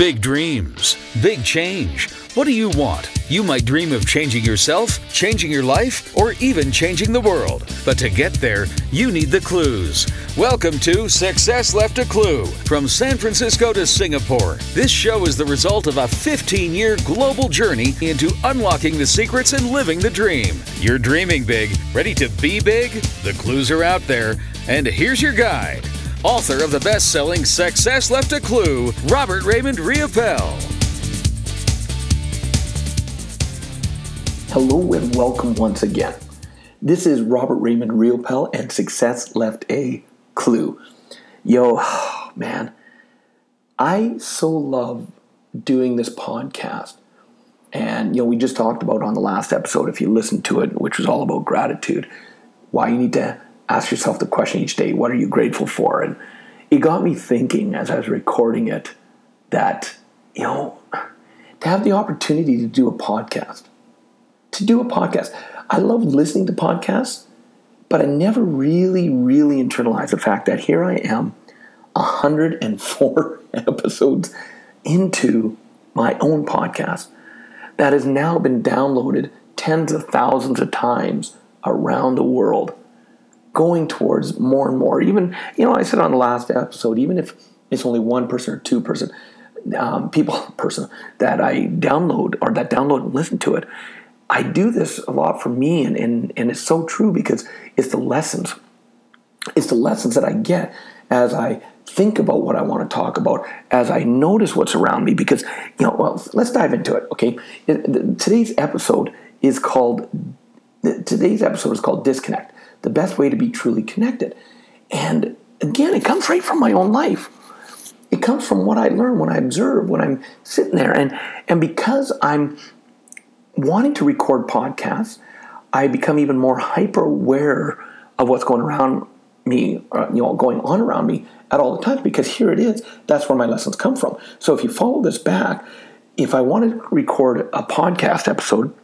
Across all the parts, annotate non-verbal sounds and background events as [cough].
Big dreams, big change. What do you want? You might dream of changing yourself, changing your life, or even changing the world. But to get there, you need the clues. Welcome to Success Left a Clue. From San Francisco to Singapore, this show is the result of a 15 year global journey into unlocking the secrets and living the dream. You're dreaming big, ready to be big? The clues are out there. And here's your guide author of the best selling Success Left a Clue, Robert Raymond Riopel. Hello and welcome once again. This is Robert Raymond Riopel and Success Left a Clue. Yo, [sighs] man, I so love doing this podcast. And, you know, we just talked about on the last episode, if you listened to it, which was all about gratitude, why you need to ask yourself the question each day what are you grateful for? And it got me thinking as I was recording it that, you know, to have the opportunity to do a podcast, to do a podcast. I love listening to podcasts, but I never really, really internalized the fact that here I am, 104 [laughs] episodes into my own podcast that has now been downloaded tens of thousands of times around the world going towards more and more. Even, you know, I said on the last episode, even if it's only one person or two person, um, people, [laughs] person that I download or that download and listen to it, I do this a lot for me, and, and, and it's so true because it's the lessons. It's the lessons that I get as I think about what I want to talk about, as I notice what's around me. Because, you know, well, let's dive into it, okay? Today's episode is called, today's episode is called Disconnect the best way to be truly connected. And again, it comes right from my own life. It comes from what I learn when I observe, when I'm sitting there. And, and because I'm wanting to record podcasts, I become even more hyper aware of what's going around me, uh, you know, going on around me at all the times because here it is. That's where my lessons come from. So if you follow this back, if I want to record a podcast episode,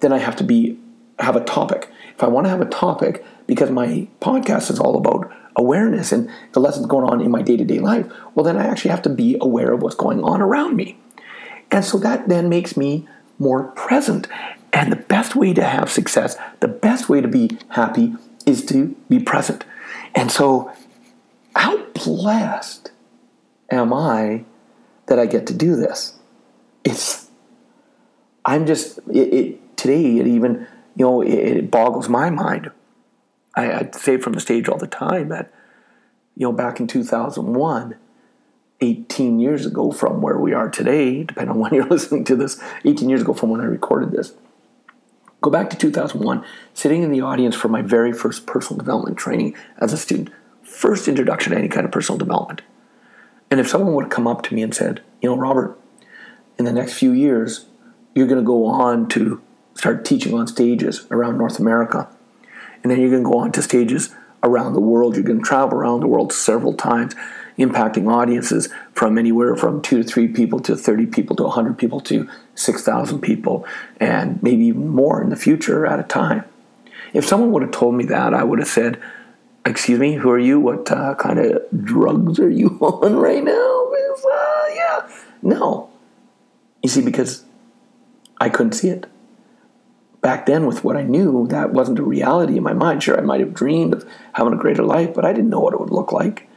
then I have to be have a topic. I want to have a topic, because my podcast is all about awareness and the lessons going on in my day to day life, well, then I actually have to be aware of what's going on around me. And so that then makes me more present. And the best way to have success, the best way to be happy is to be present. And so, how blessed am I that I get to do this? It's, I'm just, it, it today, it even, you know, it, it boggles my mind I, I say from the stage all the time that, you know, back in 2001, 18 years ago from where we are today, depending on when you're [laughs] listening to this, 18 years ago from when I recorded this. Go back to 2001, sitting in the audience for my very first personal development training as a student, first introduction to any kind of personal development. And if someone would have come up to me and said, you know, Robert, in the next few years, you're going to go on to start teaching on stages around North America and then you're going to go on to stages around the world. You're going to travel around the world several times, impacting audiences from anywhere from two to three people to 30 people to 100 people to 6,000 people, and maybe more in the future at a time. If someone would have told me that, I would have said, Excuse me, who are you? What uh, kind of drugs are you [laughs] on right now? Uh, yeah. No. You see, because I couldn't see it back then with what I knew, that wasn't a reality in my mind. Sure, I might have dreamed of having a greater life, but I didn't know what it would look like.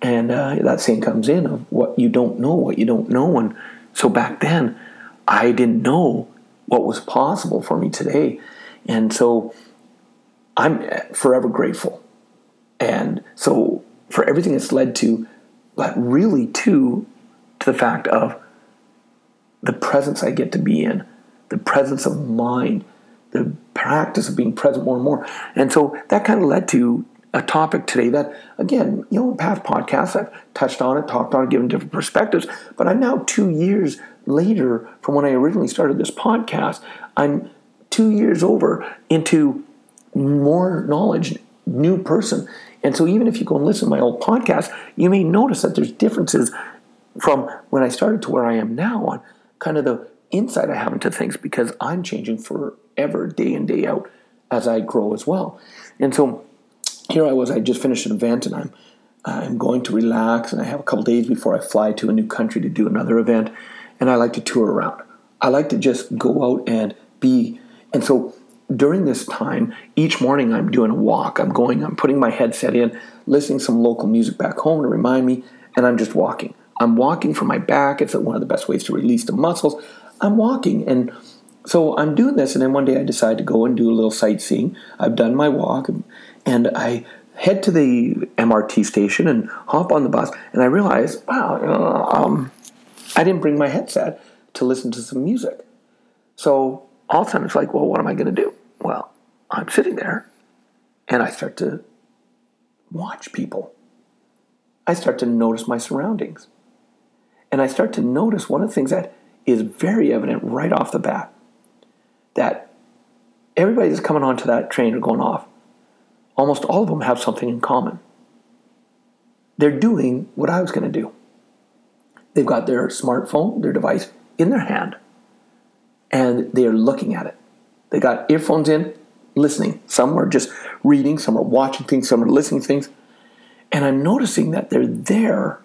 And uh, that same comes in of what you don't know, what you don't know. And so back then, I didn't know what was possible for me today. And so I'm forever grateful. And so for everything that's led to, but really to, to the fact of the presence I get to be in, the presence of mind the practice of being present more and more. And so that kind of led to a topic today that, again, you know, past podcasts, I've touched on it, talked on it, given different perspectives. But I'm now two years later from when I originally started this podcast. I'm two years over into more knowledge, new person. And so even if you go and listen to my old podcast, you may notice that there's differences from when I started to where I am now on kind of the insight I have into things because I'm changing forever, day in, day out, as I grow as well. And so here I was, I just finished an event and I'm uh, I'm going to relax and I have a couple days before I fly to a new country to do another event. And I like to tour around. I like to just go out and be. And so during this time, each morning I'm doing a walk. I'm going, I'm putting my headset in, listening to some local music back home to remind me, and I'm just walking. I'm walking from my back. It's one of the best ways to release the muscles. I'm walking. And so I'm doing this. And then one day I decide to go and do a little sightseeing. I've done my walk and I head to the MRT station and hop on the bus. And I realize, wow, um, I didn't bring my headset to listen to some music. So all of a sudden it's like, well, what am I going to do? Well, I'm sitting there and I start to watch people. I start to notice my surroundings. And I start to notice one of the things that is very evident right off the bat that everybody that's coming onto that train or going off, almost all of them have something in common. They're doing what I was going to do. They've got their smartphone, their device in their hand, and they are looking at it. They got earphones in, listening. Some are just reading, some are watching things, some are listening to things. And I'm noticing that they're there,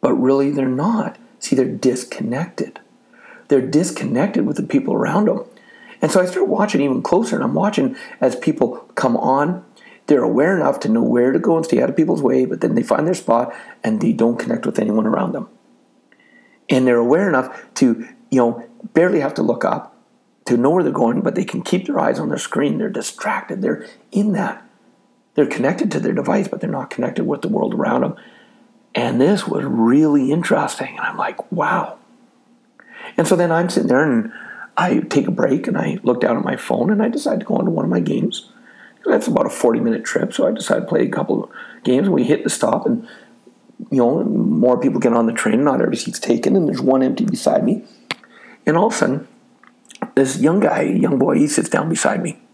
but really they're not. See, they're disconnected. They're disconnected with the people around them. And so I start watching even closer, and I'm watching as people come on. They're aware enough to know where to go and stay out of people's way, but then they find their spot and they don't connect with anyone around them. And they're aware enough to, you know, barely have to look up to know where they're going, but they can keep their eyes on their screen. They're distracted. They're in that. They're connected to their device, but they're not connected with the world around them. And this was really interesting. And I'm like, wow. And so then I'm sitting there and I take a break and I look down at my phone and I decide to go into one of my games. That's about a 40 minute trip. So I decide to play a couple of games. And we hit the stop and, you know, more people get on the train. Not every seat's taken. And there's one empty beside me. And all of a sudden, this young guy, young boy, he sits down beside me. [laughs]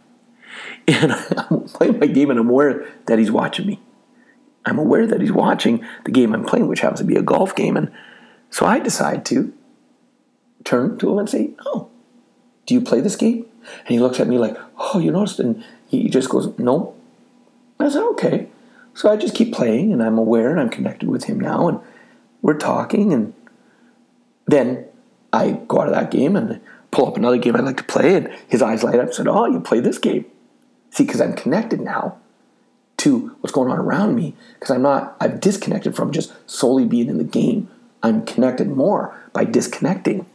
And I'm playing my game and I'm aware that he's watching me. I'm aware that he's watching the game I'm playing, which happens to be a golf game. And so I decide to turn to him and say, Oh, do you play this game? And he looks at me like, Oh, you noticed? And he just goes, No. I said, Okay. So I just keep playing and I'm aware and I'm connected with him now. And we're talking. And then I go out of that game and pull up another game I like to play. And his eyes light up and said, Oh, you play this game. See, because I'm connected now to what's going on around me because I'm not, I've disconnected from just solely being in the game. I'm connected more by disconnecting.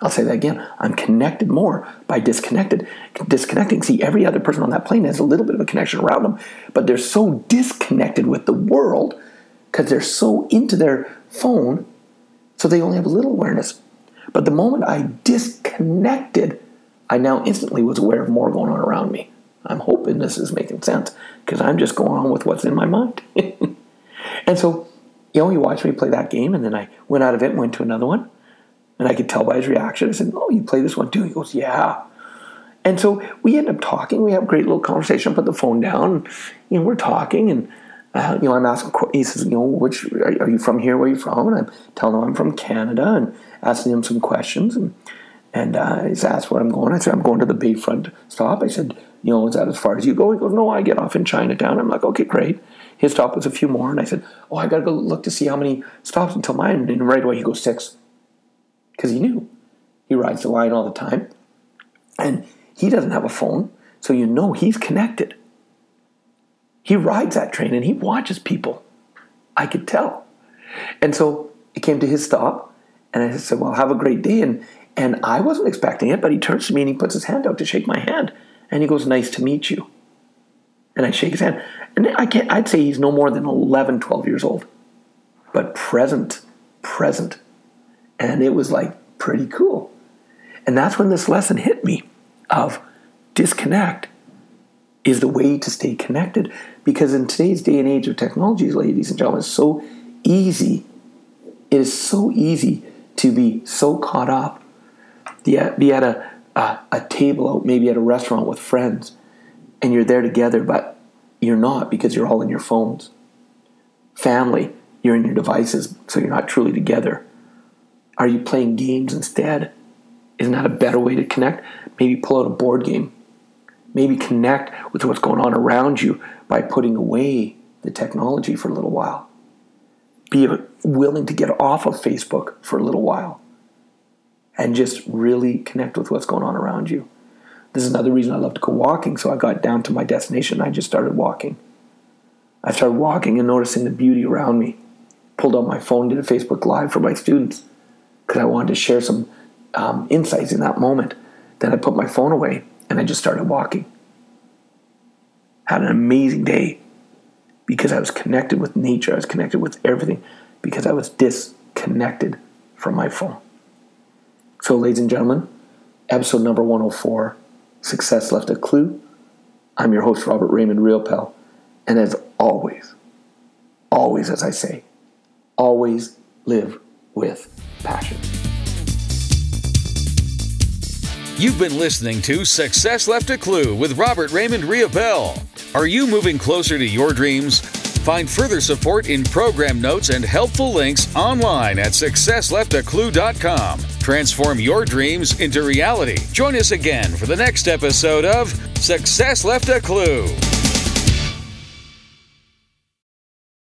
I'll say that again. I'm connected more by disconnected, disconnecting. See, every other person on that plane has a little bit of a connection around them, but they're so disconnected with the world because they're so into their phone, so they only have a little awareness. But the moment I disconnected, I now instantly was aware of more going on around me. I'm hoping this is making sense because I'm just going on with what's in my mind. [laughs] and so, you know, he watched me play that game, and then I went out of it and went to another one. And I could tell by his reaction. I said, Oh, you play this one too? He goes, Yeah. And so we end up talking. We have a great little conversation. I put the phone down. And, you know, we're talking, and uh, you know, I'm asking. He says, "You know, which are, are, you from here? Where are you from?" And I'm telling him I'm from Canada, and asking him some questions. And and uh, he's asked where I'm going. I said, "I'm going to the Bayfront stop." I said, "You know, is that as far as you go?" He goes, "No, I get off in Chinatown." I'm like, "Okay, great." His stop was a few more, and I said, "Oh, I got to go look to see how many stops until mine." And right away, he goes six, because he knew he rides the line all the time, and he doesn't have a phone, so you know he's connected. He rides that train and he watches people. I could tell. And so it came to his stop, and I said, Well, have a great day. And, and I wasn't expecting it, but he turns to me and he puts his hand out to shake my hand. And he goes, Nice to meet you. And I shake his hand. And I can't, I'd say he's no more than 11, 12 years old, but present, present. And it was like pretty cool. And that's when this lesson hit me of disconnect is the way to stay connected. Because in today's day and age of technology, ladies and gentlemen, it's so easy. It is so easy to be so caught up, be at, be at a, a, a table out, maybe at a restaurant with friends, and you're there together, but you're not because you're all in your phones. Family, you're in your devices, so you're not truly together. Are you playing games instead? Isn't that a better way to connect? Maybe pull out a board game maybe connect with what's going on around you by putting away the technology for a little while. Be willing to get off of Facebook for a little while and just really connect with what's going on around you. This is another reason I love to go walking. So I got down to my destination I just started walking. I started walking and noticing the beauty around me. Pulled out my phone, did a Facebook Live for my students because I wanted to share some um, insights in that moment. Then I put my phone away and I just started walking. Had an amazing day because I was connected with nature, I was connected with everything because I was disconnected from my phone. So, ladies and gentlemen, episode number 104 Success Left a Clue. I'm your host, Robert Raymond Riopel. And as always, always, as I say, always live with passion. You've been listening to Success Left a Clue with Robert Raymond Riopel. Are you moving closer to your dreams? Find further support in program notes and helpful links online at successleftaclue.com. Transform your dreams into reality. Join us again for the next episode of Success Left a Clue.